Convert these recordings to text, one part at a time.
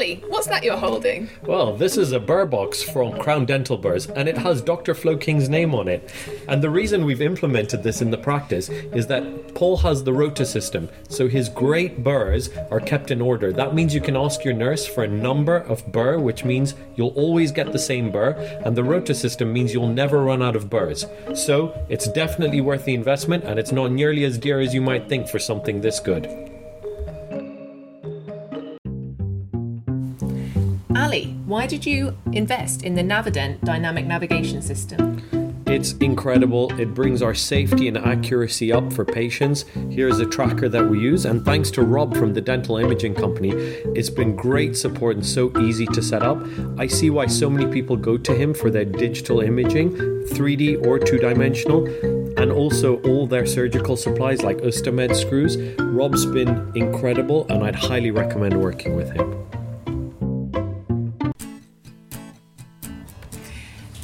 What's that you're holding? Well, this is a burr box from Crown Dental Burrs, and it has Dr. Flo King's name on it. And the reason we've implemented this in the practice is that Paul has the rota system, so his great burrs are kept in order. That means you can ask your nurse for a number of burr, which means you'll always get the same burr, and the rota system means you'll never run out of burrs. So it's definitely worth the investment, and it's not nearly as dear as you might think for something this good. Why did you invest in the Navident dynamic navigation system? It's incredible. It brings our safety and accuracy up for patients. Here's a tracker that we use, and thanks to Rob from the Dental Imaging Company, it's been great support and so easy to set up. I see why so many people go to him for their digital imaging, 3D or two dimensional, and also all their surgical supplies like Ustomed screws. Rob's been incredible, and I'd highly recommend working with him.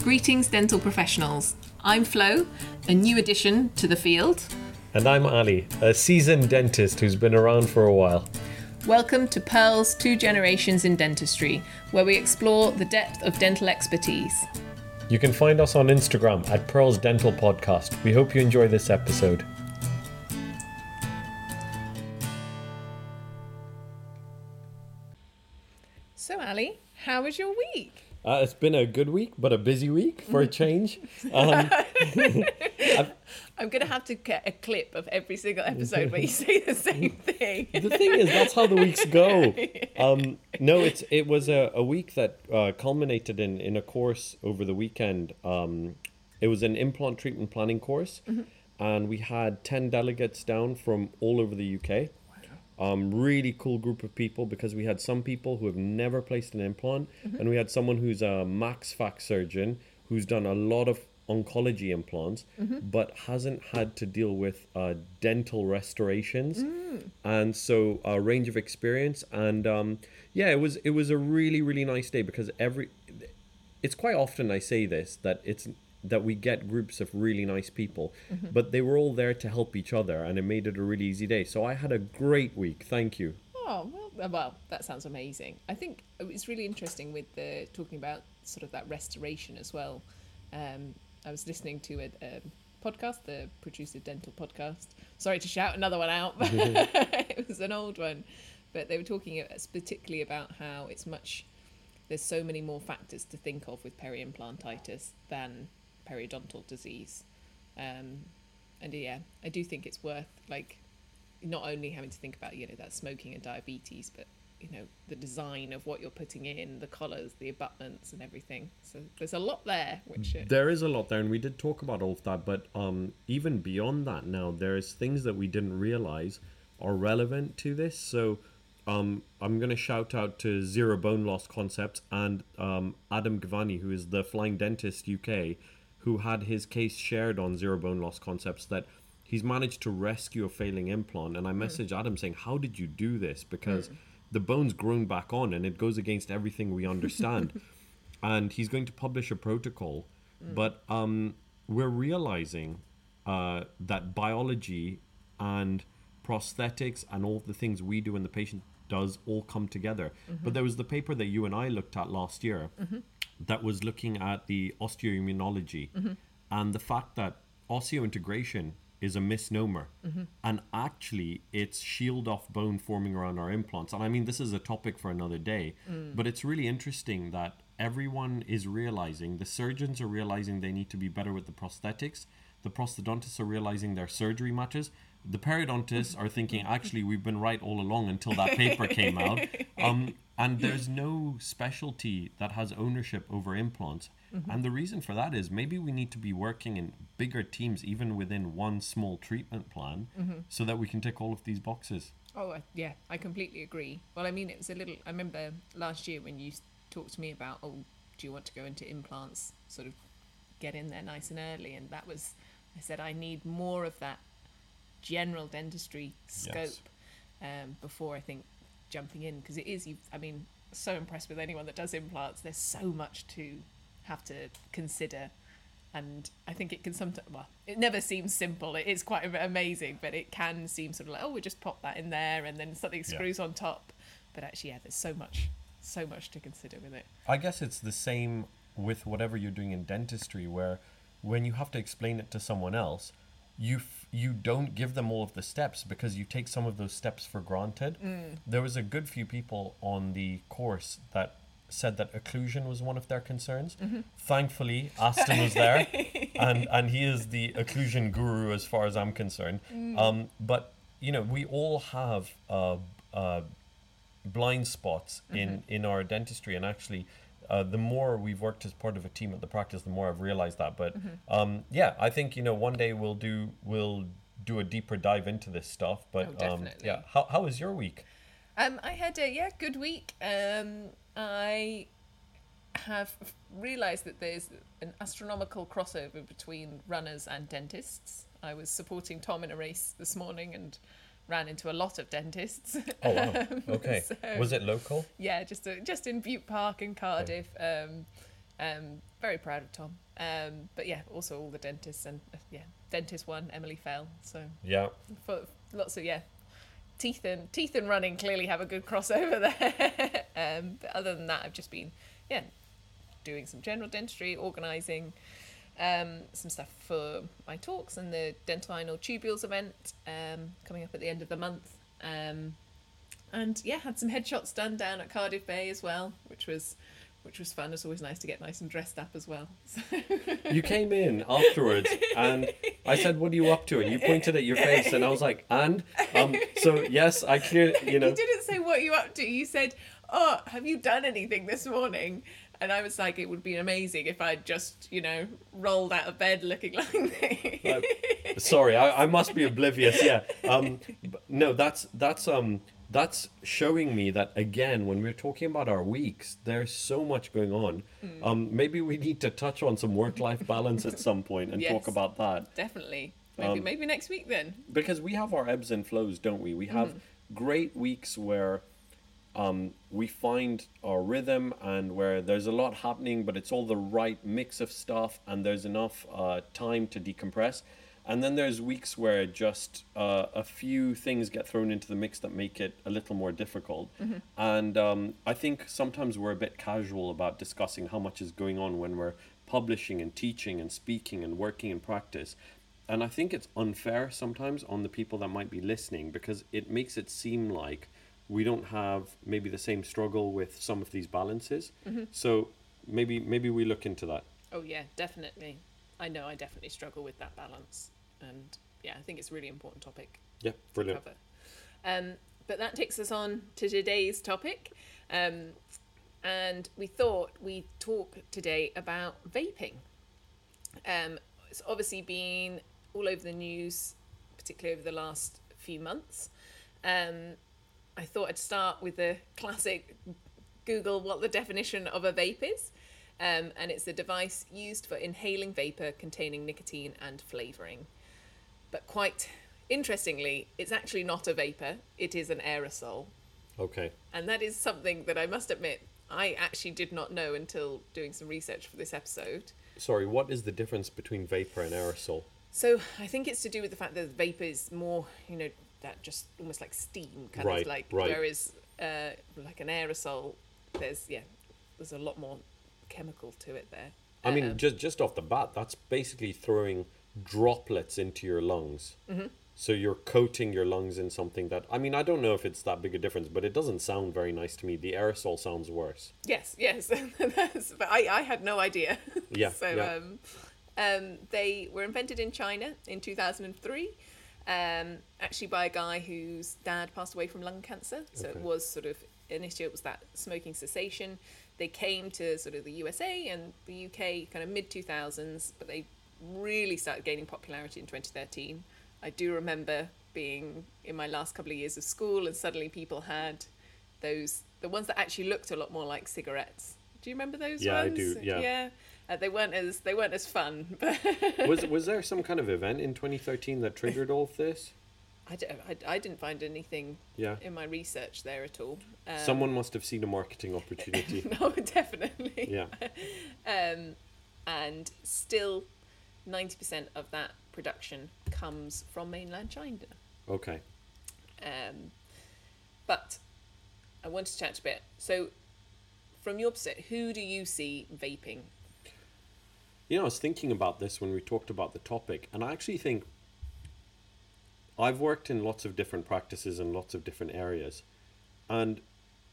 Greetings, dental professionals. I'm Flo, a new addition to the field. And I'm Ali, a seasoned dentist who's been around for a while. Welcome to Pearl's Two Generations in Dentistry, where we explore the depth of dental expertise. You can find us on Instagram at Pearl's Dental Podcast. We hope you enjoy this episode. So, Ali, how was your week? Uh, it's been a good week, but a busy week for a change. Um, I'm going to have to get a clip of every single episode where you say the same thing. the thing is, that's how the weeks go. Um, no, it's it was a, a week that uh, culminated in, in a course over the weekend. Um, it was an implant treatment planning course, and we had 10 delegates down from all over the UK. Um, really cool group of people because we had some people who have never placed an implant, and we had someone who's a max fac surgeon who's done a lot of oncology implants, but hasn't had to deal with uh, dental restorations, and so a range of experience. And um, yeah, it was it was a really really nice day because every it's quite often I say this that it's that we get groups of really nice people, but they were all there to help each other, and it made it a really easy day. So I had a great week. Thank you. Oh, well, uh, well, that sounds amazing. I think it's really interesting with the talking about sort of that restoration as well. Um, I was listening to a, a podcast, the Protrusive Dental podcast. Sorry to shout another one out, but it was an old one. But they were talking uh, particularly about how it's much, there's so many more factors to think of with peri-implantitis than periodontal disease. Um, and yeah, I do think it's worth like not only having to think about you know that smoking and diabetes, but you know the design of what you're putting in, the collars, the abutments, and everything. So there's a lot there. Which uh, There is a lot there, and we did talk about all of that. But um, even beyond that, now there's things that we didn't realize are relevant to this. So um, I'm going to shout out to Zero Bone Loss Concepts and um, Adam Gavani, who is the Flying Dentist UK, who had his case shared on Zero Bone Loss Concepts that he's managed to rescue a failing implant. And I hmm. messaged Adam saying, "How did you do this?" Because hmm. the bone's grown back on, and it goes against everything we understand. and he's going to publish a protocol, hmm. but um, we're realizing uh, that biology and prosthetics and all the things we do and the patient does all come together. Mm-hmm. But there was the paper that you and I looked at last year mm-hmm. That was looking at the osteoimmunology mm-hmm. and the fact that osseointegration is a misnomer. Mm-hmm. And actually it's shield off bone forming around our implants. And i mean this is a topic for another day mm. but it's really interesting that everyone is realizing the surgeons are realizing they need to be better with the prosthetics. The prosthodontists are realizing their surgery matters. The periodontists are thinking actually we've been right all along until that paper came out. Um, and there's no specialty that has ownership over implants and the reason for that is maybe we need to be working in bigger teams even within one small treatment plan so that we can tick all of these boxes Oh, yeah, I completely agree. Well, I mean, it was a little. I remember last year when you talked to me about, oh, do you want to go into implants? Sort of get in there nice and early, and that was. I said I need more of that general dentistry scope Yes. um, before I think jumping in because it is. You, I mean, so impressed with anyone that does implants. There's so much to have to consider. And I think it can sometimes, well, it never seems simple. It is quite amazing, but it can seem sort of like, oh, we just pop that in there and then something Yeah. screws on top. But actually, yeah, there's so much, so much to consider with it. I guess it's the same with whatever you're doing in dentistry, where when you have to explain it to someone else, you you don't give them all of the steps because you take some of those steps for granted. There was a good few people on the course that said that occlusion was one of their concerns. Thankfully, Aston was there, and and he is the occlusion guru as far as I'm concerned. Um, but you know, we all have uh, uh, blind spots in in our dentistry and actually uh, the more we've worked as part of a team at the practice the more i've realized that. But um, yeah i think you know one day we'll do we'll do a deeper dive into this stuff. But Oh, um, yeah how, how was your week? Um, I had a yeah good week. Um, I have realised that there's an astronomical crossover between runners and dentists. I was supporting Tom in a race this morning and ran into a lot of dentists. oh wow okay So- was it local yeah, just uh just in Bute Park in Cardiff. Um, um, very proud of Tom. Um, but yeah, also all the dentists and uh, yeah, dentist one, Emily Fell. So yeah for lots of yeah teeth and teeth and running clearly have a good crossover there um but other than that i've just been yeah doing some general dentistry organizing um some stuff for my talks and the Dentinal Tubules event um coming up at the end of the month. Um and yeah had some headshots done down at cardiff bay as well which was which was fun. It's always nice to get nice and dressed up as well. So you came in afterwards and i said what are you up to? And you pointed at your face and i was like and? Um, so yes i clear you know. You didn't say what you up to. You said, "Oh, have you done anything this morning?" And I was like, "It would be amazing if I'd just, you know, rolled out of bed looking like this." Sorry, I, I must be oblivious. Yeah. Um, no, that's that's um that's showing me that again when we're talking about our weeks, there's so much going on. Hmm. Um, maybe we need to touch on some work-life balance at some point and talk about that Definitely. Maybe Um, maybe next week then. because we have our ebbs and flows, don't we? We have great weeks where um, we find our rhythm and where there's a lot happening, but it's all the right mix of stuff and there's enough uh, time to decompress. And then there's weeks where just uh, a few things get thrown into the mix that make it a little more difficult. And um, I think sometimes we're a bit casual about discussing how much is going on when we're publishing and teaching and speaking and working in practice. And I think it's unfair sometimes on the people that might be listening because it makes it seem like we don't have maybe the same struggle with some of these balances. So maybe maybe we look into that. Oh yeah, definitely. I know I definitely struggle with that balance, and yeah, I think it's a really important topic. Yeah, brilliant. cover. Um, but that takes us on to today's topic. Um, and we thought we'd talk today about vaping. Um, it's obviously been all over the news, particularly over the last few months. Um, I thought I'd start with the classic Google what the definition of a vape is. Um, and it's a device used for inhaling vapor containing nicotine and flavouring. But quite interestingly, it's actually not a vapor, it is an aerosol. Okay. And that is something that I must admit I actually did not know until doing some research for this episode. Sorry, what is the difference between vapor and aerosol? So I think it's to do with the fact that vapor is more, you know, that just almost like steam, kind Right, of like. right. Whereas, uh, like an aerosol, there's yeah, there's a lot more chemical to it there. I mean, Um, just just off the bat, that's basically throwing droplets into your lungs. Mm-hmm. So you're coating your lungs in something that I mean, I don't know if it's that big a difference, but it doesn't sound very nice to me. The aerosol sounds worse. Yes, yes, That's, but I, I had no idea. Yeah, so yeah. um, um, they were invented in China in 2003, um, actually by a guy whose dad passed away from lung cancer. So it was sort of initially it was that smoking cessation. They came to sort of the USA and the UK kind of mid 2000s, but they really started gaining popularity in 2013. I do remember being in my last couple of years of school and suddenly people had those the ones that actually looked a lot more like cigarettes. Do you remember those Yeah, I ones? do, yeah. Yeah. Uh, they weren't as they weren't as fun, was was there some kind of event in 2013 that triggered all of this? I didn't find anything Yeah. in my research there at all. Um, Someone must have seen a marketing opportunity. no, definitely. yeah. Um, and still, ninety percent of that production comes from mainland China. Okay. Um, but I want to chat a bit. So, from your perspective, who do you see vaping? You know, I was thinking about this when we talked about the topic, and I actually think I've worked in lots of different practices and lots of different areas, and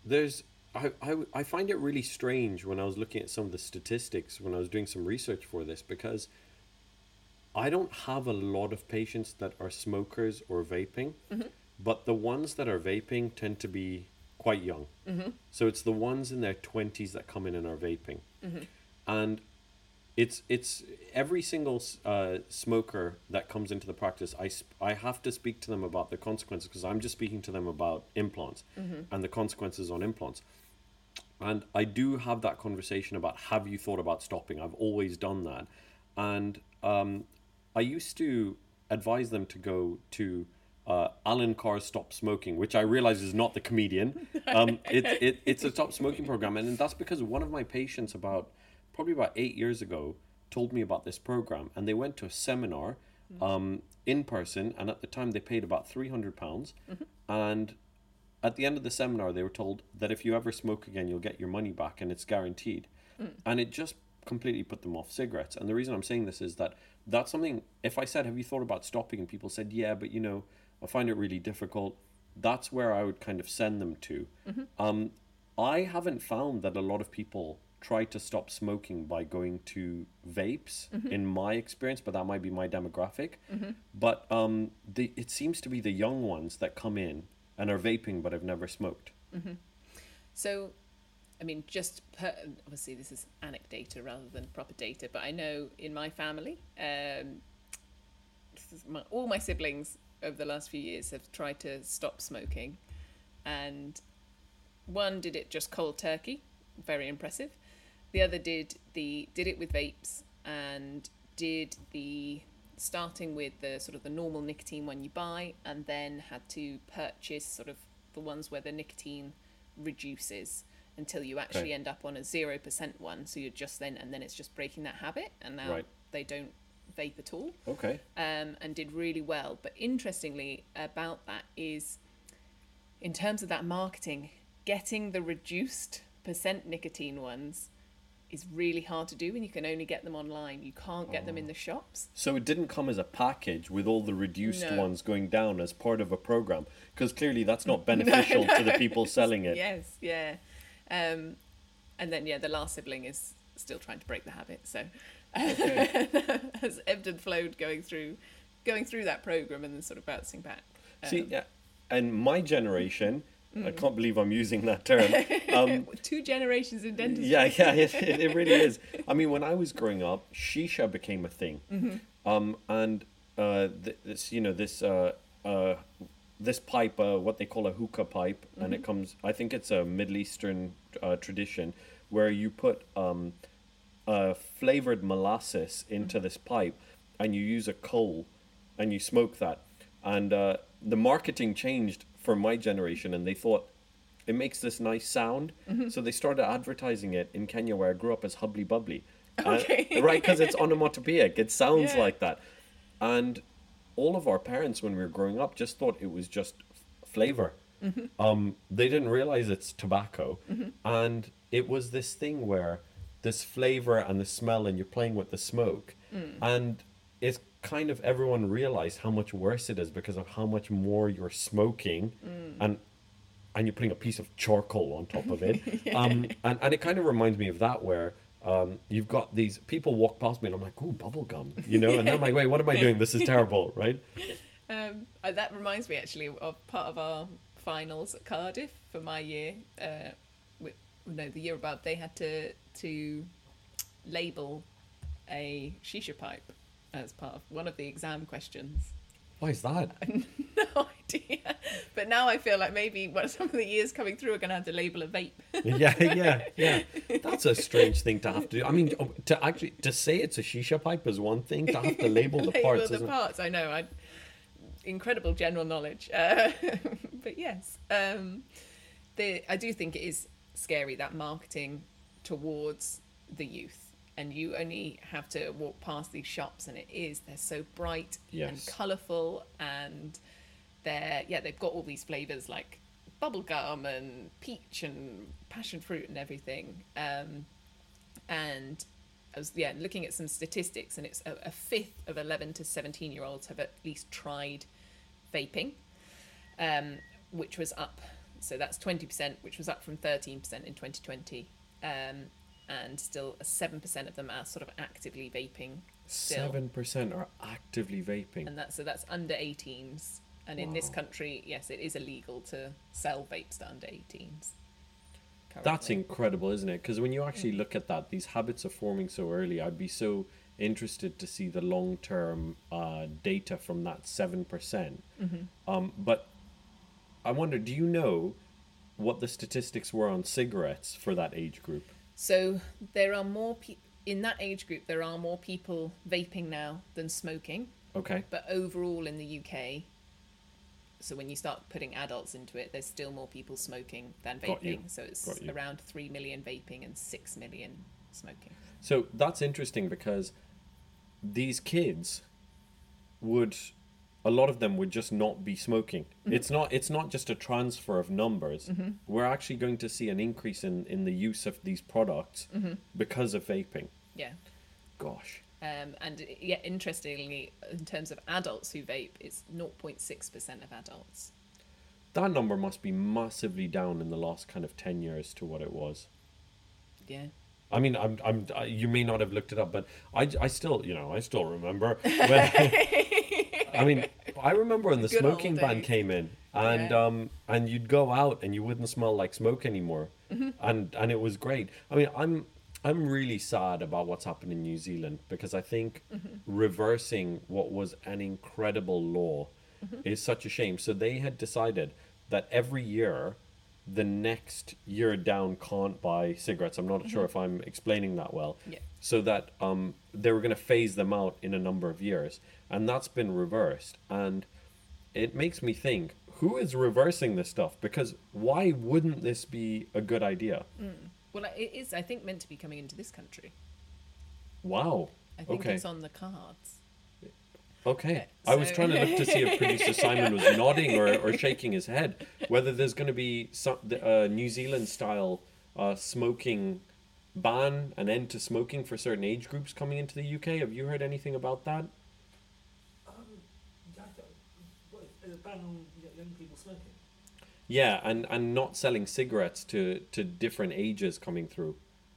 there's I, I, I find it really strange when I was looking at some of the statistics when I was doing some research for this because I don't have a lot of patients that are smokers or vaping, mm-hmm. but the ones that are vaping tend to be quite young. Mm-hmm. So it's the ones in their 20s that come in and are vaping. Mm-hmm. And it's it's every single uh, smoker that comes into the practice I, sp- I have to speak to them about the consequences because i'm just speaking to them about implants and the consequences on implants and i do have that conversation about have you thought about stopping i've always done that and um, i used to advise them to go to uh, Allen Carr's Stop Smoking, which I realize is not the comedian. Um, it, it, it's a stop smoking program. And that's because one of my patients, about probably about eight years ago, told me about this program. And they went to a seminar um, in person. And at the time, they paid about £300. pounds And at the end of the seminar, they were told that if you ever smoke again, you'll get your money back and it's guaranteed. And it just completely put them off cigarettes. And the reason I'm saying this is that that's something, if I said, Have you thought about stopping? And people said, Yeah, but you know, I find it really difficult. That's where I would kind of send them to. Um, I haven't found that a lot of people try to stop smoking by going to vapes in my experience, but that might be my demographic. But um, the, it seems to be the young ones that come in and are vaping but have never smoked. So, I mean, just per, obviously this is anecdata rather than proper data, but I know in my family, um, my, all my siblings over the last few years have tried to stop smoking, and one did it just cold turkey, very impressive. The other did the did it with vapes and did the starting with the sort of the normal nicotine one you buy, and then had to purchase sort of the ones where the nicotine reduces until you actually Okay. end up on a zero percent one. So you're just then, and then it's just breaking that habit, and now Right. they don't vape at all Okay. um, and did really well. But interestingly, about that is in terms of that marketing, getting the reduced percent nicotine ones is really hard to do, and you can only get them online. You can't get them in the shops. So it didn't come as a package with all the reduced No. ones going down as part of a program because clearly that's not beneficial to the people selling it. Yes, yeah. Um, and then yeah, the last sibling is still trying to break the habit. So has ebbed and flowed going through, going through that program and then sort of bouncing back. See, Um, yeah, and my generation, I Mm. can't believe I'm using that term. Um, two generations in dentistry. yeah, yeah, it, it really is. I mean, when I was growing up, shisha became a thing, Mm-hmm. um, and uh, this, you know, this uh, uh, this pipe, uh, what they call a hookah pipe, and Mm-hmm. it comes. I think it's a Middle Eastern uh, tradition where you put um, uh, flavored molasses into Mm-hmm. this pipe, and you use a coal, and you smoke that, and uh, the marketing changed for my generation, and they thought it makes this nice sound. Mm-hmm. So they started advertising it in Kenya, where I grew up, as Hubbly Bubbly. Uh, right, because it's onomatopoeic. It sounds Yeah. like that. And all of our parents, when we were growing up, just thought it was just f- flavor. Mm-hmm. Um, they didn't realize it's tobacco. And it was this thing where this flavor and the smell, and you're playing with the smoke. Mm. And it's kind of everyone realized how much worse it is because of how much more you're smoking Mm. and and you're putting a piece of charcoal on top of it. um, and, and it kind of reminds me of that where um, you've got these people walk past me and I'm like, ooh, bubble gum, you know? And I'm like, wait, what am I doing? This is terrible, right? Um, uh, that reminds me actually of part of our finals at Cardiff for my year. Uh, no, the year above, they had to to label a shisha pipe as part of one of the exam questions. Why is that? no idea, but now I feel like maybe what some of the years coming through are going to have to label a vape. yeah, yeah, yeah. That's a strange thing to have to do. I mean, oh, to actually to say it's a shisha pipe is one thing. To have to label the label parts, the parts. I know. I incredible general knowledge. Uh, but yes, um, the I do think it is scary that marketing towards the youth, and you only have to walk past these shops, and it is they're so bright and colourful, and they're yeah they've got all these flavors like bubblegum and peach and passion fruit and everything. Um, and I was yeah looking at some statistics, and it's a, a fifth of 11 to 17 year olds have at least tried vaping, um, which was up. So that's 20%, which was up from 13% in 2020. Um, and still 7% of them are sort of actively vaping still. Seven percent are actively vaping. And that's so that's under 18s. And in this country, yes, it is illegal to sell vapes to under 18s. That's incredible, isn't it? Because when you actually look at that, these habits are forming so early. I'd be so interested to see the long term uh, data from that 7%. percent Um, but I wonder, do you know what the statistics were on cigarettes for that age group? So there are more people in that age group. There are more people vaping now than smoking, Okay. but overall in the UK, so when you start putting adults into it, there's still more people smoking than vaping. So it's around three million vaping and six million smoking. So that's interesting because these kids would a lot of them would just not be smoking. Mm-hmm. It's not it's not just a transfer of numbers. Mm-hmm. We're actually going to see an increase in, in the use of these products mm-hmm. because of vaping. Yeah. Gosh. Um, and yeah, interestingly, in terms of adults who vape, it's 0.6% of adults. That number must be massively down in the last kind of 10 years to what it was. Yeah. I mean, I'm, I'm, I- you may not have looked it up, but I, I still, you know, I still remember. When, I mean, I remember when the Good old smoking ban days. came in, and Yeah. um, and you'd go out and you wouldn't smell like smoke anymore, Mm-hmm. and and it was great. I mean, I'm I'm really sad about what's happened in New Zealand because I think Mm-hmm. reversing what was an incredible law Mm-hmm. is such a shame. So they had decided that every year the next year down can't buy cigarettes. I'm not sure if I'm explaining that well. Mm-hmm. Yeah. So that um, they were going to phase them out in a number of years. And that's been reversed. And it makes me think who is reversing this stuff? Because why wouldn't this be a good idea? Well, it is, I think, meant to be coming into this country. Wow. I think okay. it's on the cards. Okay. Yeah, I was trying to look to see if producer Simon was nodding or, or shaking his head. Whether there's going to be some uh, New Zealand style uh, smoking ban, an end to smoking for certain age groups coming into the UK. Have you heard anything about that? Um, yeah, I thought- what, a ban on young people smoking. Yeah, and, and not selling cigarettes to, to different ages coming through.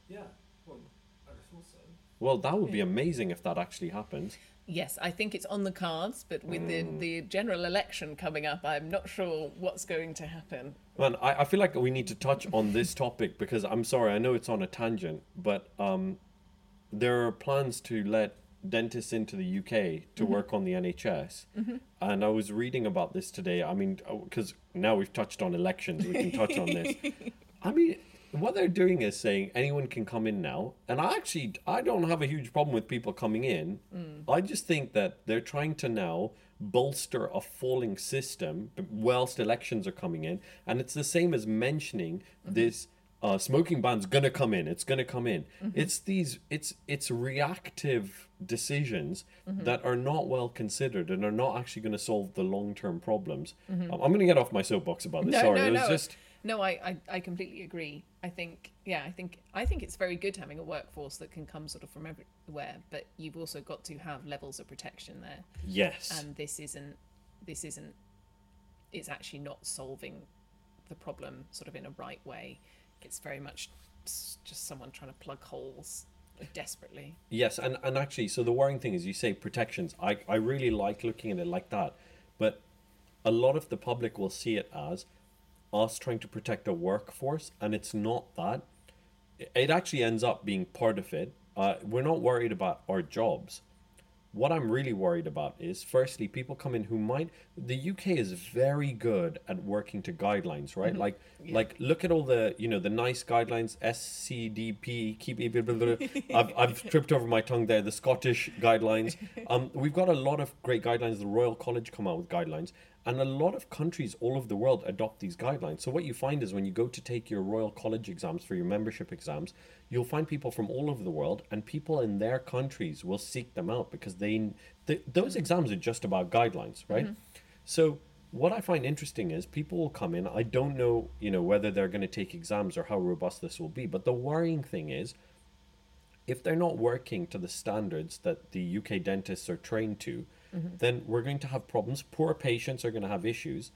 Yeah, well, I thought so. Well, that would be amazing if that actually happened. Yes, I think it's on the cards, but with Mm. the, the general election coming up, I'm not sure what's going to happen. Man, I, I feel like we need to touch on this topic because I'm sorry, I know it's on a tangent, but um, there are plans to let dentists into the UK to work on the NHS. And I was reading about this today. I mean, because now we've touched on elections, we can touch on this. I mean, what they're doing is saying anyone can come in now. And I actually, I don't have a huge problem with people coming in. I just think that they're trying to now bolster a falling system whilst elections are coming in. And it's the same as mentioning this uh, smoking ban's gonna come in. It's gonna come in. It's these. It's it's reactive decisions that are not well considered and are not actually going to solve the long term problems. Um, I'm going to get off my soapbox about this. No, Sorry, no, it was no. just No, I, I, I completely agree. I think, yeah, I think, I think it's very good having a workforce that can come sort of from everywhere, but you've also got to have levels of protection there. yes. And this isn't, this isn't, it's actually not solving the problem sort of in a right way. It's very much just someone trying to plug holes desperately. Yes, and, and actually, so the worrying thing is you say protections. I, I really like looking at it like that. But a lot of the public will see it as us trying to protect a workforce, and it's not that. It actually ends up being part of it. Uh, we're not worried about our jobs. What I'm really worried about is, firstly, people come in who might. The UK is very good at working to guidelines, right? Like, like look at all the you know the nice guidelines, SCDP. Keep I've I've tripped over my tongue there. The Scottish guidelines. Um, we've got a lot of great guidelines. The Royal College come out with guidelines, and a lot of countries all over the world adopt these guidelines. So what you find is when you go to take your Royal College exams for your membership exams, you'll find people from all over the world, and people in their countries will seek them out because they, th those exams are just about guidelines, right? Mm-hmm. So what I find interesting is people will come in. I don't know, you know, whether they're going to take exams or how robust this will be. But the worrying thing is, if they're not working to the standards that the UK dentists are trained to, then we're going to have problems. Poor patients are going to have issues.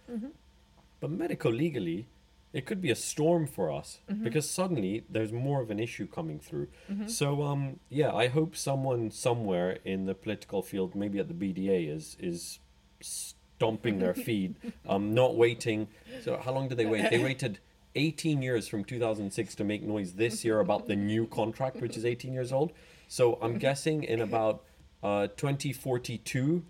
But medical legally, it could be a storm for us because suddenly there's more of an issue coming through. So um yeah, I hope someone somewhere in the political field, maybe at the BDA, is is stomping their feet, um, not waiting. So how long did they wait? They waited 18 years from 2006 to make noise this year about the new contract, which is 18 years old. So I'm guessing in about uh, 2042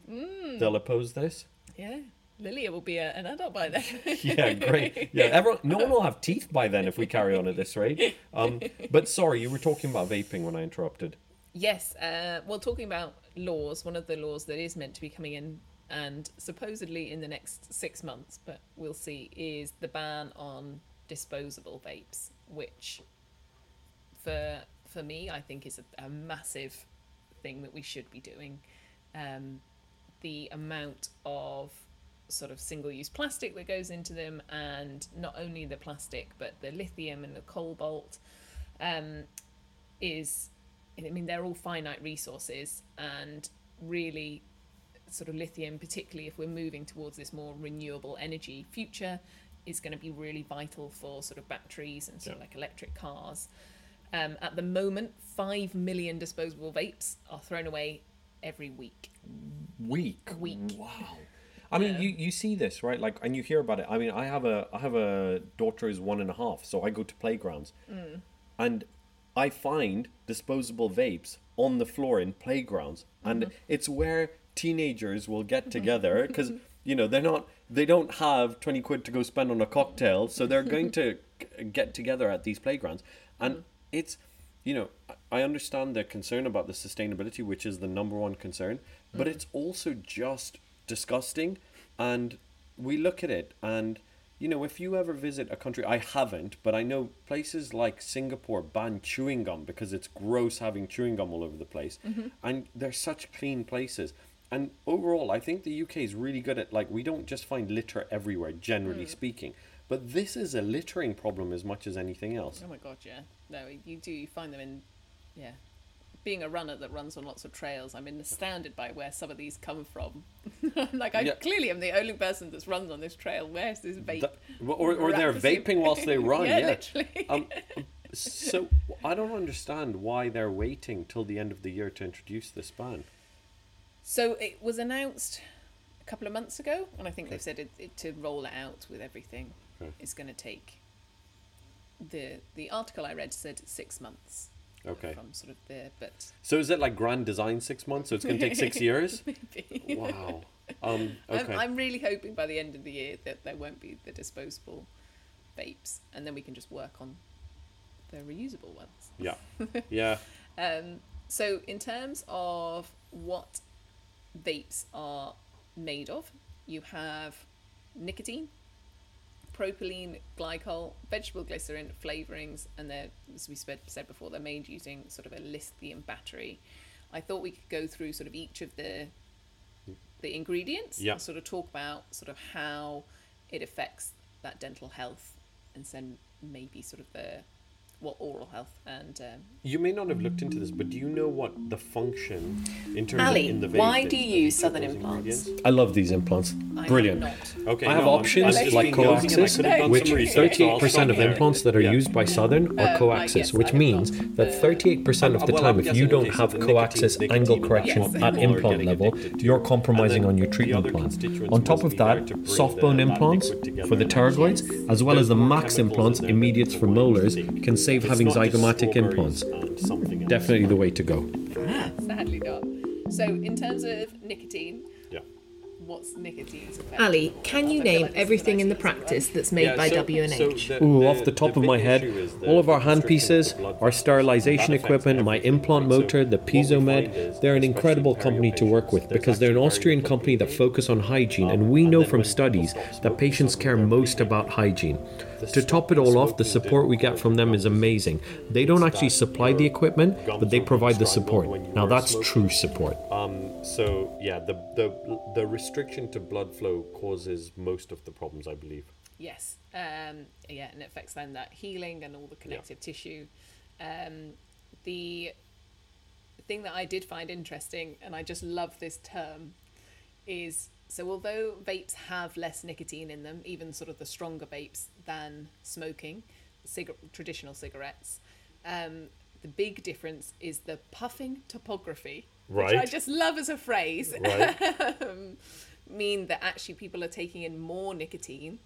they'll oppose this. Yeah. Lilia will be a, an adult by then. yeah, great. Yeah, everyone, no one will have teeth by then if we carry on at this rate. Um, but sorry, you were talking about vaping when I interrupted. Yes. Uh, well, talking about laws, one of the laws that is meant to be coming in and supposedly in the next six months, but we'll see, is the ban on disposable vapes, which for for me, I think is a, a massive thing that we should be doing. Um, the amount of sort of single use plastic that goes into them, and not only the plastic, but the lithium and the cobalt um, is, I mean, they're all finite resources, and really, sort of lithium, particularly if we're moving towards this more renewable energy future, is going to be really vital for sort of batteries and sort of like electric cars. Um, at the moment, 5 million disposable vapes are thrown away every week. Week. Week. Wow. I mean, you, you see this right, like, and you hear about it. I mean, I have a I have a daughter who's one and a half, so I go to playgrounds, mm. and I find disposable vapes on the floor in playgrounds, and mm-hmm. it's where teenagers will get mm-hmm. together because you know they're not they don't have twenty quid to go spend on a cocktail, so they're going to get together at these playgrounds, and mm-hmm. It's you know I- understand the concern about the sustainability, which is the number one concern, but mm. it's also just disgusting, and we look at it and you know, if you ever visit a country, I haven't, but I know places like Singapore ban chewing gum because it's gross having chewing gum all over the place. Mm-hmm. And they're such clean places. And overall, I think the UK is really good at, like, we don't just find litter everywhere, generally mm. speaking. But this is a littering problem as much as anything else. Oh my god, yeah. No, you do you find them in, yeah. Being a runner that runs on lots of trails, I'm astounded by where some of these come from. like I Yeah. clearly am the only person that's runs on this trail. Where's this vape? That- or, or they're vaping whilst they run, yeah, yeah. literally. Um, so I don't understand why they're waiting till the end of the year to introduce this ban. So it was announced a couple of months ago, and I think they've said it, it to roll it out with everything. Okay. It's going to take. The the article I read said six months Okay. from sort of the but So is it like grand design six months? So it's going to take six years? maybe. Wow. Um, okay. I'm, I'm really hoping by the end of the year that there won't be the disposable vapes, and then we can just work on the reusable ones. Yeah. Yeah. Um, so, in terms of what vapes are made of, you have nicotine, propylene glycol, vegetable glycerin, flavorings, and they're, as we said, before, they're made using sort of a lithium battery. I thought we could go through sort of each of the the ingredients Yeah. and sort of talk about sort of how it affects that dental health, and then maybe sort of the well oral health and um, You may not have looked into this, but do you know what the function in terms Ali, of in the vape why do you use Southern implants? I love these implants. I Brilliant. have. Okay, I have no, I'm- options I'm like being nosy Co-Axis, could have done which some research, so I'll 38% of there. implants that are Yeah. used by Southern Uh, are I Co-Axis, guess which means not. that 38% of the Well, time, I'm if you don't have the Co-Axis nicotine- angle correction affects at implant level, you're compromising on your treatment plan. On top of that, soft bone implants for the pterygoids, as well as the max implants, in immediates for molars, can save It's having zygomatic implants. and uh, something else. Definitely the way to go. Sadly not. So, in terms of nicotine, Yeah. What's nicotine's effect? Ali, can you name like everything in the practice that's made Yeah, by so- W&H? so the- Ooh, the- off the top of my head, issue is the all of our hand constriction of pieces, the blood our sterilization equipment, my implant? So motor, the what Piezomed, they're an incredible company to work with because they're an Austrian company that focus on hygiene, and we know from studies that patients care most about hygiene. To top it all off, the support we get from them is amazing. They don't actually supply the equipment, but they provide the support. Now that's true support. Um, so yeah, the the the restriction to blood flow causes most of the problems, I believe. Yes. Um, yeah, and it affects then that healing and all the connective tissue. Um, the thing that I did find interesting, and I just love this term, is so although vapes have less nicotine in them, even sort of the stronger vapes than smoking, cigar- traditional cigarettes, um, the big difference is the puffing topography, which I just love as a phrase Right. mean that actually people are taking in more nicotine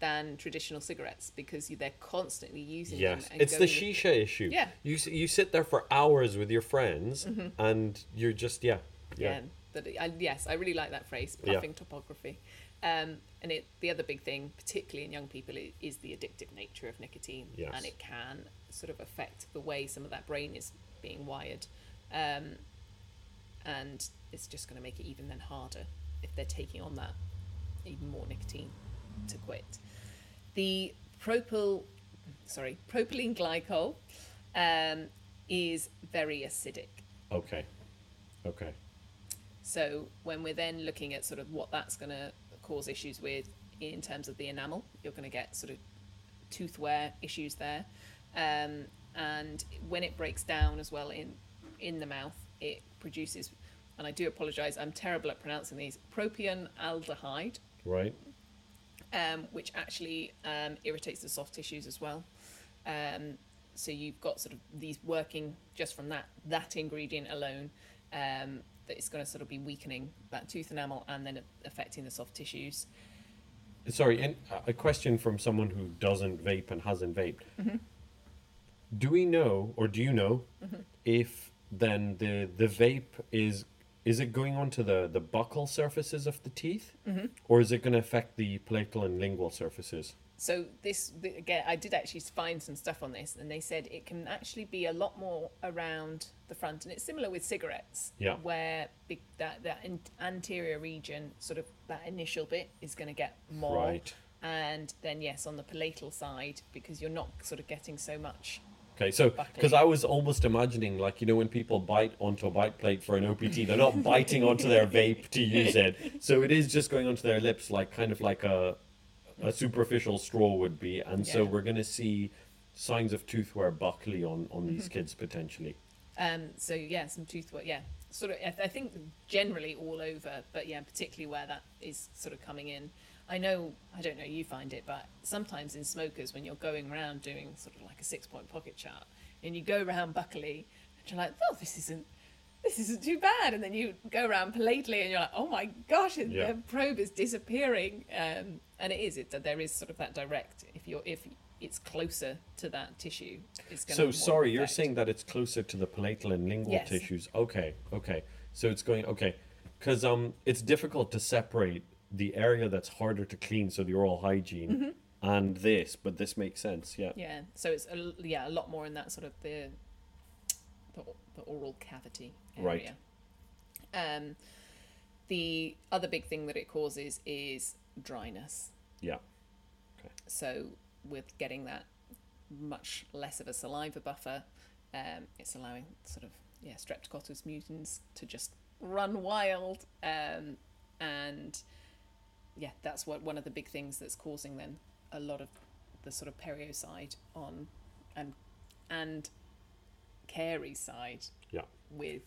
than traditional cigarettes because you- they're constantly using Yes, them. it's the shisha issue. Yeah. you you sit there for hours with your friends, and you're just yeah Yeah, that I, yes, I really like that phrase, Yeah. puffing topography. Um, and it, the other big thing, particularly in young people, is the addictive nature of nicotine, Yes. and it can sort of affect the way some of that brain is being wired, um, and it's just going to make it even then harder if they're taking on that even more nicotine to quit. The propyl, sorry, propylene glycol um, is very acidic. Okay, okay. So when we're then looking at sort of what that's going to cause issues with in terms of the enamel, you're going to get sort of tooth wear issues there, um, and when it breaks down as well in in the mouth, it produces, and I do apologise, I'm terrible at pronouncing these, propion aldehyde, Right. um, which actually um, irritates the soft tissues as well. Um, so you've got sort of these working just from that that ingredient alone. Um, that it's going to sort of be weakening that tooth enamel and then affecting the soft tissues. Sorry, and a question from someone who doesn't vape and hasn't vaped. Mm-hmm. Do we know, or do you know, Mm-hmm. if then the the vape is is it going onto the the buccal surfaces of the teeth, Mm-hmm. or is it going to affect the palatal and lingual surfaces? So this again, I did actually find some stuff on this, and they said it can actually be a lot more around the front, and it's similar with cigarettes, Yeah. where big, that that in, anterior region, sort of that initial bit, is going to get more, Right. and then yes, on the palatal side, because you're not sort of getting so much. Okay, so because I was almost imagining, like you know, when people bite onto a bite plate for an OPT, they're not biting onto their vape to use it. So it is just going onto their lips, like kind of like a a superficial straw would be, and so we're going to see signs of tooth wear buccally on on Mm-hmm. these kids potentially. Um, so yeah, some tooth wear. yeah, sort of. I, th- I think generally all over, but yeah, particularly where that is sort of coming in. I know, I don't know, you find it, but sometimes in smokers, when you're going around doing sort of like a six-point pocket chart, and you go around buccally and you're like, oh, this isn't, this isn't too bad, and then you go around palatally, and you're like, oh my gosh, Yeah. the probe is disappearing, um, and it is. It there is sort of that direct. If you're if it's closer to that tissue, it's So sorry, you're saying that it's closer to the palatal and lingual Yes. tissues. Okay, okay. So it's going okay, because um, it's difficult to separate the area that's harder to clean, so the oral hygiene, Mm-hmm. and this, but this makes sense. Yeah. Yeah, so it's a, yeah a lot more in that sort of the the, the oral cavity area. Right. Um, the other big thing that it causes is dryness. Yeah. Okay. So with getting that much less of a saliva buffer, um, it's allowing sort of yeah Streptococcus mutans to just run wild, um, and yeah, that's what one of the big things that's causing then a lot of the sort of perio side on and and caries side Yeah. with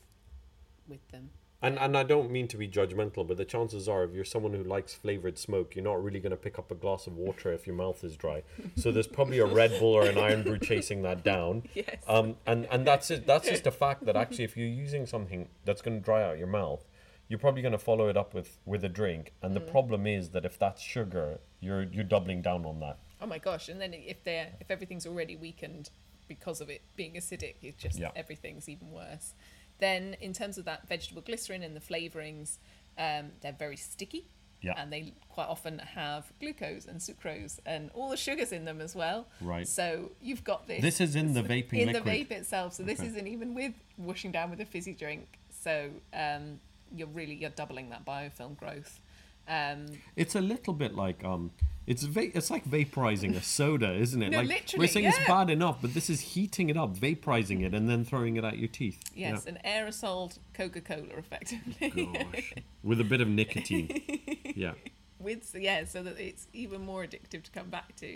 with them. And and I don't mean to be judgmental, but the chances are, if you're someone who likes flavored smoke, you're not really going to pick up a glass of water if your mouth is dry. So there's probably a Red Bull or an Irn-Bru chasing that down. Yes. Um, and and that's it. That's just a fact that actually, if you're using something that's going to dry out your mouth, you're probably going to follow it up with with a drink. And the problem is that if that's sugar, you're you're doubling down on that. Oh my gosh! And then if they're if everything's already weakened because of it being acidic, it's just Yeah. everything's even worse. Then in terms of that vegetable glycerin and the flavorings, um, they're very sticky. Yeah. And they quite often have glucose and sucrose and all the sugars in them as well. Right. So you've got this. This is in the vaping in liquid. the vape itself. So this isn't even with washing down with a fizzy drink. So um, you're really you're doubling that biofilm growth. Um, It's a little bit like um, It's va- it's like vaporizing a soda, isn't it? No, like literally, we're saying it's bad enough, but this is heating it up, vaporizing it, and then throwing it at your teeth. Yes, Yeah. an aerosol Coca Cola, effectively. Gosh. With a bit of nicotine. yeah. with yeah, so that it's even more addictive to come back to.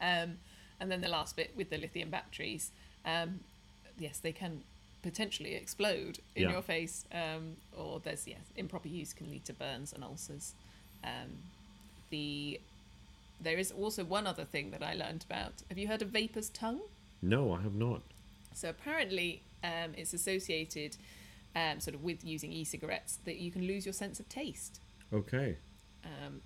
Um, and then the last bit with the lithium batteries, um, yes, they can potentially explode in Yeah. your face, um, or there's yes, improper use can lead to burns and ulcers. Um, the there is also one other thing that I learned about. Have you heard of vaper's tongue? No, I have not. So apparently, um, it's associated um, sort of with using e-cigarettes that you can lose your sense of taste. Okay. Um,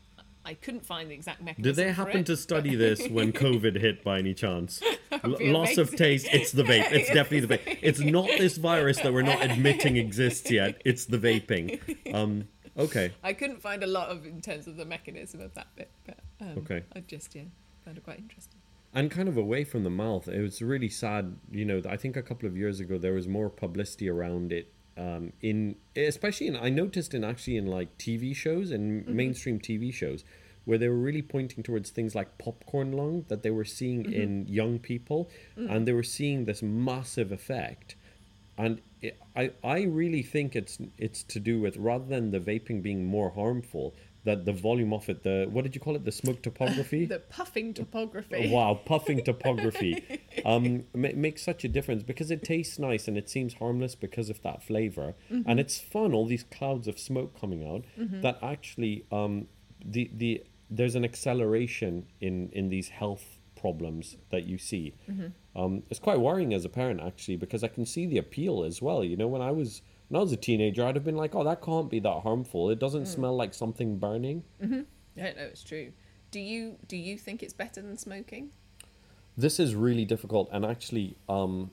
I couldn't find the exact mechanism. Did they happen it, to study this when COVID hit by any chance? L- loss of taste. It's the vape. It's definitely the vape. It's not this virus that we're not admitting exists yet. It's the vaping. Um. Okay. I couldn't find a lot of in terms of the mechanism of that bit, but um, Okay. I just yeah found it quite interesting. and kind of away from the mouth. It was really sad. You know, I think a couple of years ago there was more publicity around it. Um, in especially in I noticed in actually in like TV shows and mainstream TV shows where they were really pointing towards things like popcorn lung that they were seeing in young people, and they were seeing this massive effect. And it, I I really think it's it's to do with rather than the vaping being more harmful that the volume of it the what did you call it? The smoke topography? The puffing topography. Wow, puffing topography. Um, ma- makes such a difference because it tastes nice and it seems harmless because of that flavor, and it's fun. All these clouds of smoke coming out that actually um, the the there's an acceleration in in these health problems that you see. Um, it's quite worrying as a parent actually because I can see the appeal as well. You know, when I was when I was a teenager, I'd have been like, "Oh, that can't be that harmful. It doesn't smell like something burning." I don't know. It's true. Do you do you think it's better than smoking? This is really difficult, and actually, um,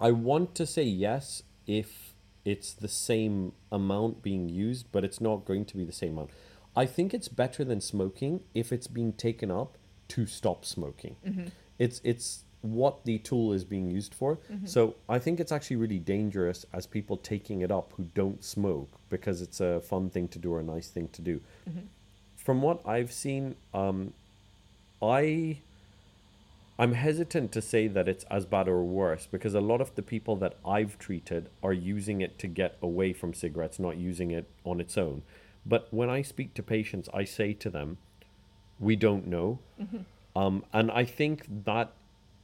I want to say yes if it's the same amount being used, but it's not going to be the same amount. I think it's better than smoking if it's being taken up to stop smoking. Mm-hmm. It's it's what the tool is being used for. Mm-hmm. So I think it's actually really dangerous as people taking it up who don't smoke because it's a fun thing to do or a nice thing to do. Mm-hmm. From what I've seen, um, I I'm hesitant to say that it's as bad or worse because a lot of the people that I've treated are using it to get away from cigarettes, not using it on its own. But when I speak to patients, I say to them, we don't know. Um, and I think that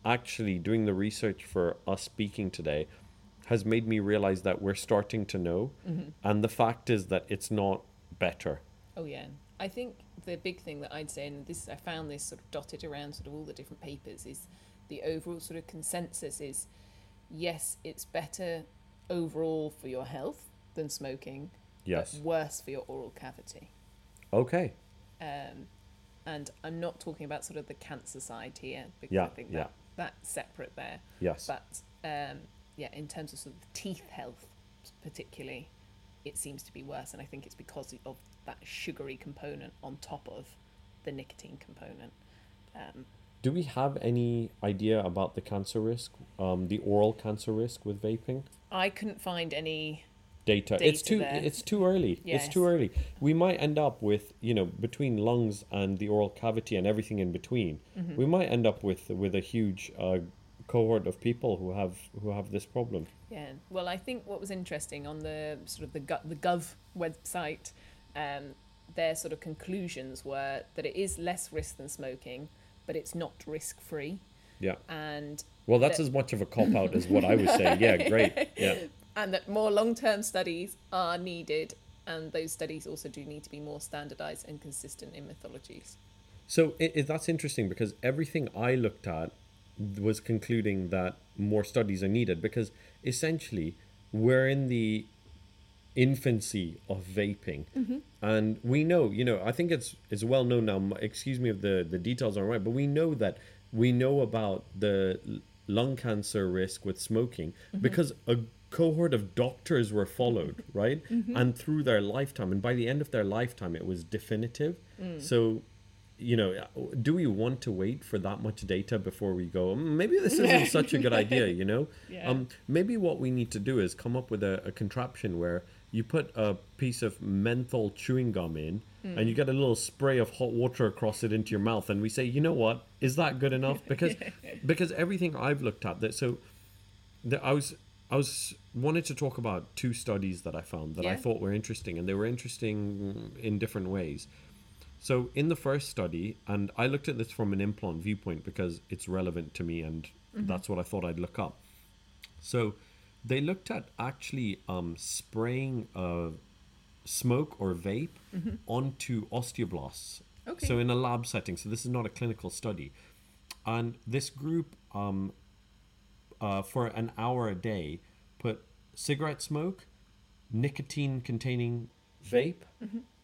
actually doing the research for us speaking today has made me realize that we're starting to know. And the fact is that it's not better. Oh yeah, I think the big thing that I'd say, and this I found this sort of dotted around sort of all the different papers, is the overall sort of consensus is yes, it's better overall for your health than smoking, Yes. but worse for your oral cavity. Okay. Um, and I'm not talking about sort of the cancer side here because Yeah, I think yeah. that's separate there. Yes. But um, yeah, in terms of sort of teeth health, particularly, it seems to be worse, and I think it's because of that sugary component on top of the nicotine component. Um, Do we have any idea about the cancer risk, um, the oral cancer risk with vaping? I couldn't find any. Data. it's too. there. It's too early. It's too early. We might end up with you know between lungs and the oral cavity and everything in between. Mm-hmm. We might end up with with a huge uh, cohort of people who have who have this problem. Yeah. Well, I think what was interesting on the sort of the Gov, the Gov website, um, their sort of conclusions were that it is less risk than smoking, but it's not risk free, Yeah. and Well, that's that- as much of a cop out as what I was saying. Yeah. Great. Yeah. And that more long-term studies are needed and those studies also do need to be more standardized and consistent in mythologies. So it, it, that's interesting because everything I looked at was concluding that more studies are needed because essentially we're in the infancy of vaping. Mm-hmm. And we know you know i think it's it's well known now excuse me if the the details aren't right but we know that we know about the lung cancer risk with smoking mm-hmm. because a cohort of doctors were followed right and through their lifetime and by the end of their lifetime it was definitive so you know, do we want to wait for that much data before we go? "Mm, Maybe this isn't such a good idea. You know, Yeah. um, maybe what we need to do is come up with a, a contraption where you put a piece of menthol chewing gum in, and you get a little spray of hot water across it into your mouth, and we say, you know what, is that good enough? Because because everything I've looked at that so the, I was I was wanted to talk about two studies that I found that I thought were interesting, and they were interesting in different ways. So in the first study, and I looked at this from an implant viewpoint because it's relevant to me, and that's what I thought I'd look up. So they looked at actually um, spraying uh, smoke or vape onto osteoblasts. Okay. So in a lab setting. So this is not a clinical study, and this group um, uh, for an hour a day put cigarette smoke, nicotine containing vape,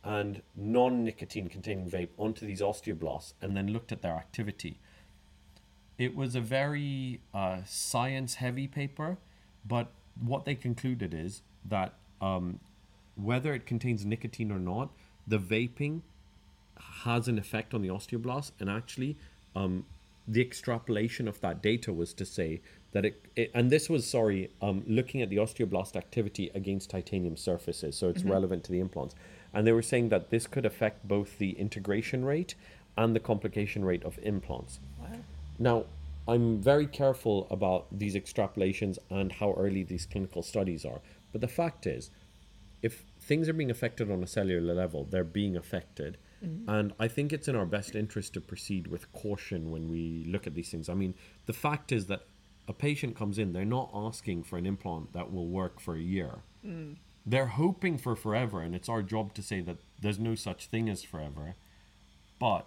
and non nicotine containing vape onto these osteoblasts and then looked at their activity. It was a very uh, science heavy paper, but what they concluded is that um, whether it contains nicotine or not, the vaping has an effect on the osteoblasts and actually um, the extrapolation of that data was to say that it, it and this was sorry um, looking at the osteoblast activity against titanium surfaces so it's relevant to the implants and they were saying that this could affect both the integration rate and the complication rate of implants Wow. now, I'm very careful about these extrapolations and how early these clinical studies are. But the fact is, if things are being affected on a cellular level, they're being affected. And I think it's in our best interest to proceed with caution when we look at these things. I mean, the fact is that a patient comes in, they're not asking for an implant that will work for a year. Mm. They're hoping for forever, and it's our job to say that there's no such thing as forever. But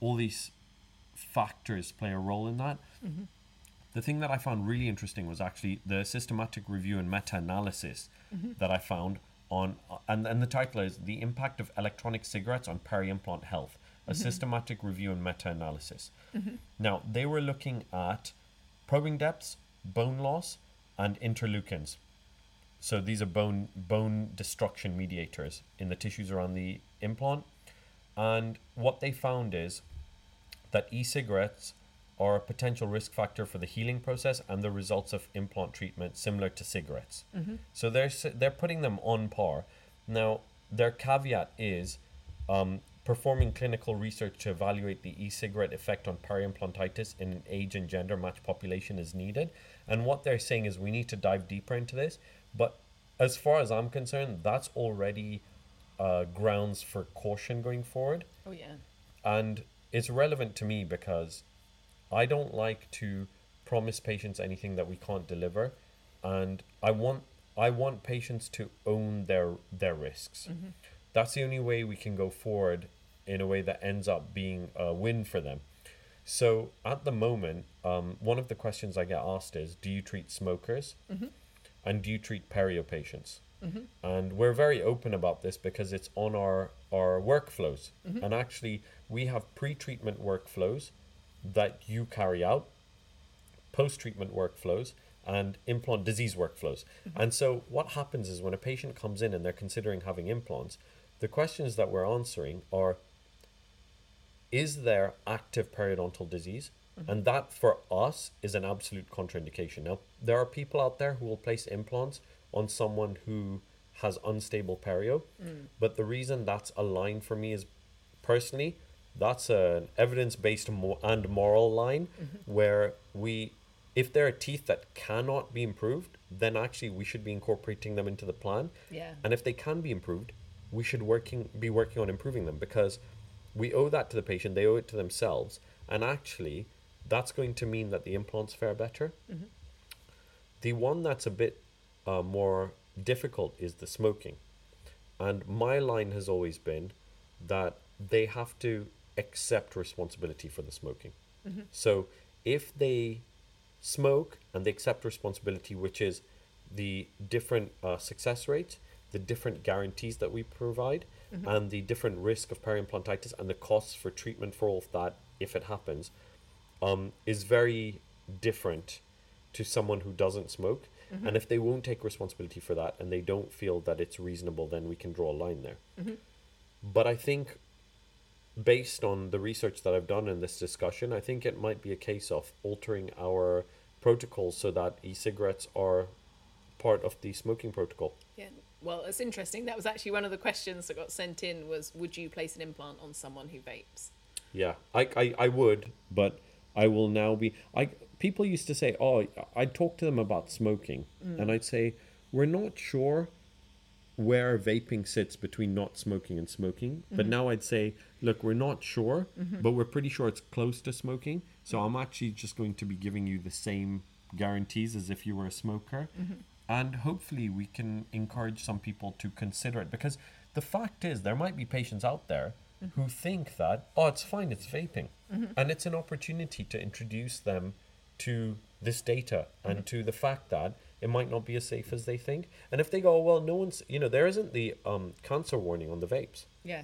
all these factors play a role in that. Mm-hmm. The thing that I found really interesting was actually the systematic review and meta analysis mm-hmm. that I found on, and, and the title is The Impact of Electronic Cigarettes on Peri-Implant Health, a mm-hmm. systematic review and meta analysis. Now, they were looking at probing depths, bone loss, and interleukins. So these are bone bone destruction mediators in the tissues around the implant. And what they found is that e-cigarettes are a potential risk factor for the healing process and the results of implant treatment similar to cigarettes. So they're they're putting them on par. Now their caveat is um, performing clinical research to evaluate the e-cigarette effect on peri-implantitis in an age and gender matched population is needed. And what they're saying is we need to dive deeper into this. But as far as I'm concerned, that's already uh, grounds for caution going forward Oh yeah. and it's relevant to me because I don't like to promise patients anything that we can't deliver, and I want I want patients to own their their risks. That's the only way we can go forward in a way that ends up being a win for them. So at the moment, um, one of the questions I get asked is, "Do you treat smokers?" Mm-hmm. and do you treat perio patients? Mm-hmm. And we're very open about this because it's on our our workflows. Mm-hmm. And actually, we have pre-treatment workflows that you carry out, post-treatment workflows, and implant disease workflows. And so, what happens is when a patient comes in and they're considering having implants, the questions that we're answering are is there active periodontal disease? Mm-hmm. And that for us is an absolute contraindication. Now, there are people out there who will place implants on someone who has unstable perio, mm. but the reason that's a line for me is personally that's an evidence-based mo- and moral line mm-hmm. where we if there are teeth that cannot be improved then actually we should be incorporating them into the plan Yeah. and if they can be improved we should working be working on improving them because we owe that to the patient they owe it to themselves and actually that's going to mean that the implants fare better. The one that's a bit uh, more difficult is the smoking. And my line has always been that they have to accept responsibility for the smoking. So if they smoke and they accept responsibility, which is the different uh, success rates, the different guarantees that we provide, Mm-hmm. and the different risk of peri-implantitis and the costs for treatment for all of that if it happens, um, is very different to someone who doesn't smoke. Mm-hmm. And if they won't take responsibility for that and they don't feel that it's reasonable, then we can draw a line there. Mm-hmm. But I think based on the research that I've done in this discussion, I think it might be a case of altering our protocols so that e-cigarettes are part of the smoking protocol. Well, it's interesting. That was actually one of the questions that got sent in was would you place an implant on someone who vapes? Yeah, I, I, I would, but I will now be. I people used to say, oh, I'd talk to them about smoking, mm. and I'd say we're not sure where vaping sits between not smoking and smoking. But mm-hmm. now I'd say, look, we're not sure, mm-hmm. but we're pretty sure it's close to smoking. So I'm actually just going to be giving you the same guarantees as if you were a smoker. Mm-hmm. And hopefully we can encourage some people to consider it because the fact is there might be patients out there mm-hmm. who think that, oh, it's fine, it's vaping. Mm-hmm. And it's an opportunity to introduce them to this data and mm-hmm. to the fact that it might not be as safe as they think. And if they go, oh, well, no one's, you know, there isn't the um, cancer warning on the vapes Yeah.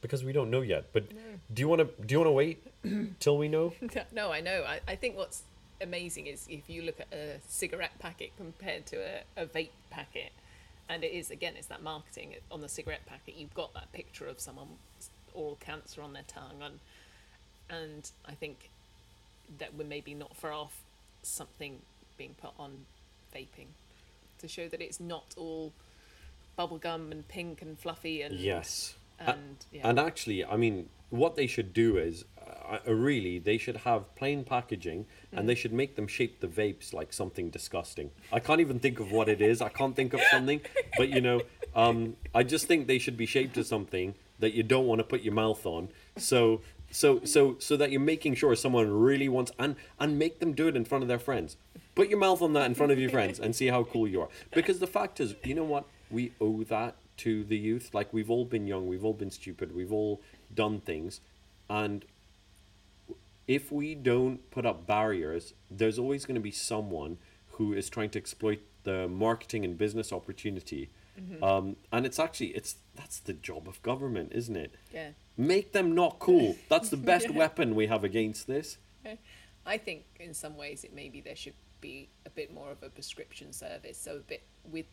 because we don't know yet. But do you want to do you want to wait till we know? no, I know. I, I think what's amazing is if you look at a cigarette packet compared to a, a vape packet, and it is again, it's that marketing on the cigarette packet. You've got that picture of someone oral cancer on their tongue, and and I think that we're maybe not far off something being put on vaping to show that it's not all bubblegum and pink and fluffy and Yes. and yeah. And actually, I mean, what they should do is, really, they should have plain packaging, and they should make them shape the vapes like something disgusting. I can't even think of what it is. I can't think of something, but you know, um, I just think they should be shaped as something that you don't want to put your mouth on. So, so, so, so that you're making sure someone really wants, and and make them do it in front of their friends. Put your mouth on that in front of your friends and see how cool you are. Because the fact is, you know what? We owe that to the youth. Like we've all been young, we've all been stupid, we've all done things, and if we don't put up barriers, there's always going to be someone who is trying to exploit the marketing and business opportunity. Um, and it's actually it's that's the job of government, isn't it? yeah. Make them not cool. That's the best Yeah. weapon we have against this. I think in some ways it maybe there should be a bit more of a prescription service. So a bit with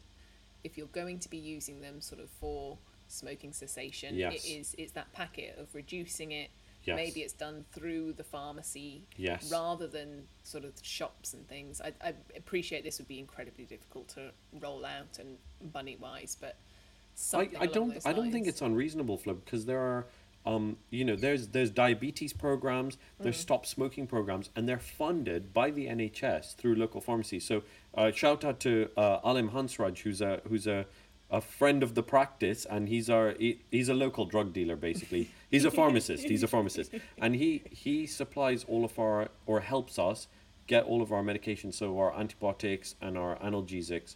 if you're going to be using them sort of for smoking cessation, Yes. it is it's that packet of reducing it. Yes. Maybe it's done through the pharmacy Yes. rather than sort of shops and things. I, I appreciate this would be incredibly difficult to roll out and money wise, but I, something I don't I don't think it's unreasonable, Flip, because there are um, you know there's there's diabetes programs, there's stop smoking programs, and they're funded by the NHS through local pharmacies. So uh, shout out to uh, Alim Hansraj, who's a who's a a friend of the practice, and he's our he, he's a local drug dealer basically. He's a pharmacist. he's a pharmacist, and he he supplies all of our or helps us get all of our medications, so our antibiotics and our analgesics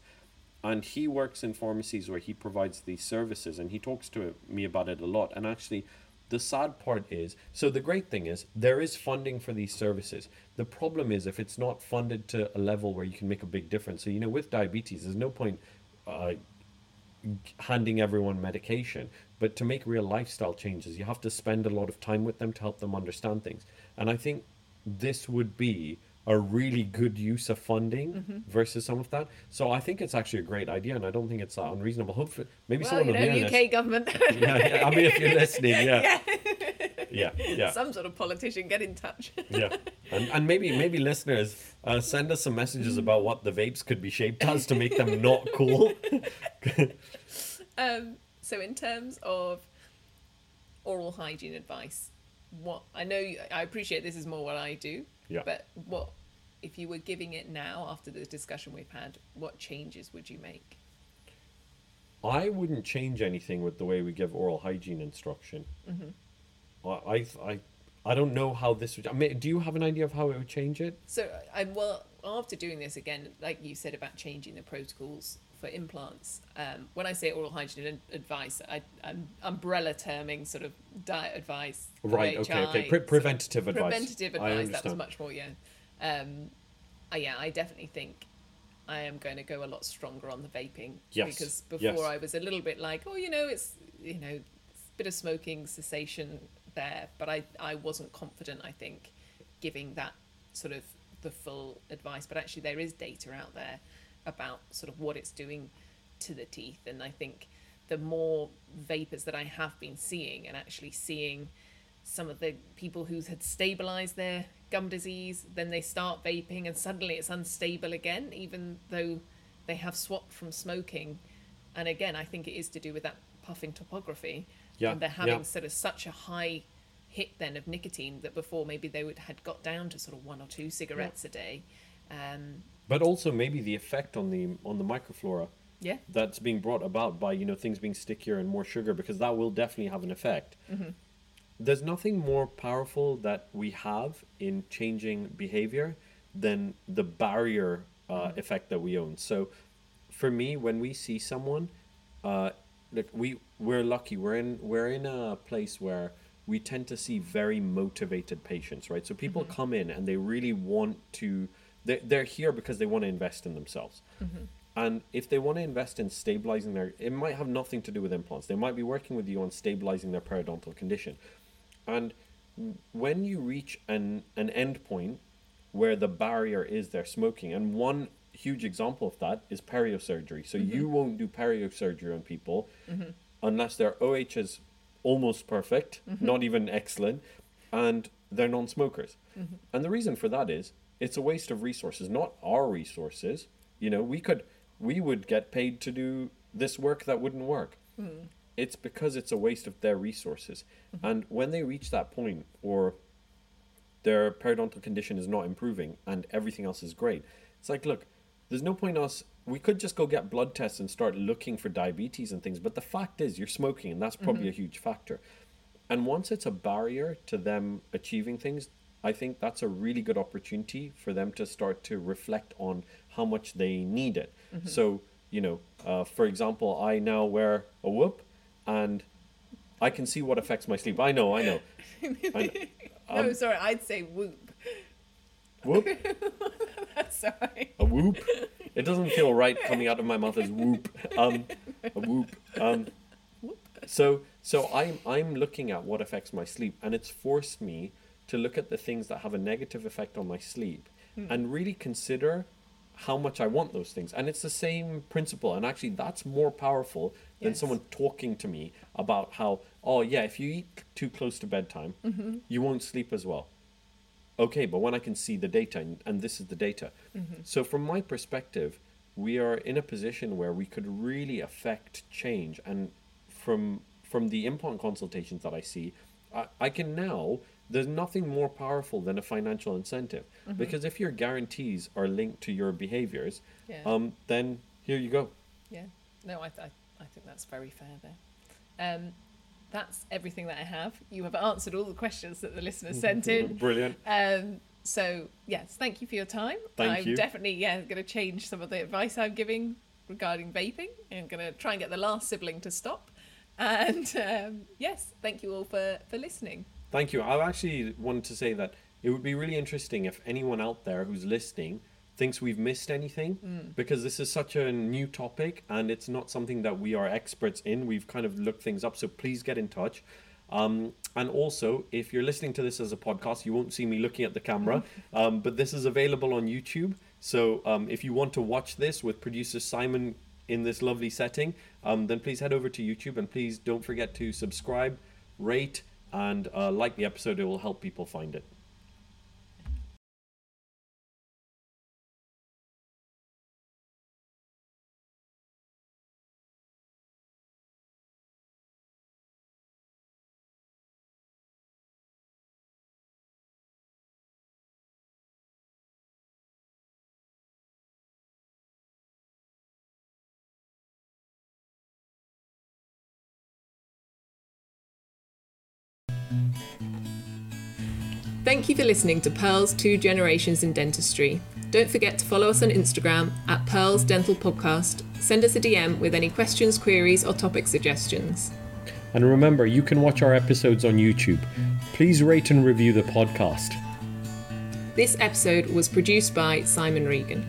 and he works in pharmacies where he provides these services and he talks to me about it a lot and actually the sad part is so the great thing is there is funding for these services the problem is if it's not funded to a level where you can make a big difference so you know with diabetes there's no point uh, handing everyone medication. But to make real lifestyle changes you have to spend a lot of time with them to help them understand things. And i think this would be a really good use of funding mm-hmm. versus some of that. So i think it's actually a great idea and i don't think it's that unreasonable. Hopefully maybe well, someone you will hear UK this. government, yeah, yeah, i mean if you're listening yeah. Yeah yeah yeah. some sort of politician, get in touch. yeah and, and maybe maybe listeners uh, send us some messages about what the vapes could be shaped as to make them not cool Um, so in terms of oral hygiene advice, what I know you, I appreciate this is more what I do. Yeah. But what if you were giving it now after the discussion we've had? What changes would you make? I wouldn't change anything with the way we give oral hygiene instruction. I, I, I, I don't know how this would. I mean, do you have an idea of how it would change it? So I well after doing this again, like you said about changing the protocols for implants. Um, when I say oral hygiene advice, I, I'm umbrella terming sort of diet advice. Right. Okay. Okay. Pre- sort of preventative advice. preventative advice that was much more yeah um uh, yeah i definitely think i am going to go a lot stronger on the vaping Yes, because before yes. i was a little bit like oh you know it's you know it's a bit of smoking cessation there but i i wasn't confident i think giving that sort of the full advice but actually there is data out there about sort of what it's doing to the teeth and i think the more vapors that i have been seeing and actually seeing some of the people who had stabilized their gum disease, then they start vaping and suddenly it's unstable again, even though they have swapped from smoking. And again, I think it is to do with that puffing topography. Yeah, And they're having yeah. sort of such a high hit then of nicotine that before maybe they would had got down to sort of one or two cigarettes a day. Um, But also maybe the effect on the on the microflora yeah. that's being brought about by you know things being stickier and more sugar because that will definitely have an effect. There's nothing more powerful that we have in changing behavior than the barrier uh, effect that we own. So, for me, when we see someone, uh, look, we we're lucky. We're in we're in a place where we tend to see very motivated patients, right? So people mm-hmm. come in and they really want to. They're, they're here because they want to invest in themselves. Mm-hmm. And if they want to invest in stabilizing their, it might have nothing to do with implants. They might be working with you on stabilizing their periodontal condition. And when you reach an, an end point where the barrier is their smoking, and one huge example of that is periosurgery. So you mm-hmm. won't do periosurgery on people mm-hmm. unless their OH is almost perfect, mm-hmm. not even excellent, and they're non smokers. And the reason for that is it's a waste of resources, not our resources. You know, we could, we would get paid to do this work that wouldn't work. Hmm. It's because it's a waste of their resources. And when they reach that point, or their periodontal condition is not improving and everything else is great. It's like, look, there's no point us. We could just go get blood tests and start looking for diabetes and things, but the fact is, you're smoking, and that's probably a huge factor. And once it's a barrier to them achieving things, I think that's a really good opportunity for them to start to reflect on how much they need it. So, you know, uh, for example, I now wear a whoop, and I can see what affects my sleep. I know, I know. I know. no, sorry, I'd say whoop. Whoop. sorry. a whoop. It doesn't feel right coming out of my mouth as whoop. Um, a whoop. Um, so so I'm I'm looking at what affects my sleep, and it's forced me to look at the things that have a negative effect on my sleep, and really consider how much I want those things. And it's the same principle, and actually that's more powerful than Yes. someone talking to me about how oh yeah, if you eat too close to bedtime, you won't sleep as well okay, but when I can see the data, and, and this is the data. So, from my perspective, we are in a position where we could really affect change. And from from the implant consultations that I see, I, I can now. There's nothing more powerful than a financial incentive because if your guarantees are linked to your behaviors, Yeah. um, then here you go. Yeah. No, I, th- I think that's very fair there. Um, that's everything that I have. You have answered all the questions that the listeners sent in. Brilliant. Um, so yes, thank you for your time. Thank I'm you. definitely yeah going to change some of the advice I'm giving regarding vaping. I'm going to try and get the last sibling to stop. And um, yes, thank you all for for listening. Thank you. I actually wanted to say that it would be really interesting if anyone out there who's listening thinks we've missed anything because this is such a new topic and it's not something that we are experts in. We've kind of looked things up, so please get in touch. Um, and also, if you're listening to this as a podcast, you won't see me looking at the camera, um, but this is available on YouTube. So um, if you want to watch this with producer Simon in this lovely setting, um, then please head over to YouTube and please don't forget to subscribe, rate, and uh, like the episode. It will help people find it. Thank you for listening to Pearl's Two Generations in Dentistry. Don't forget to follow us on Instagram at Pearl's Dental Podcast. Send us a DM with any questions, queries, or topic suggestions. And remember, you can watch our episodes on YouTube. Please rate and review the podcast. This episode was produced by Simon Regan.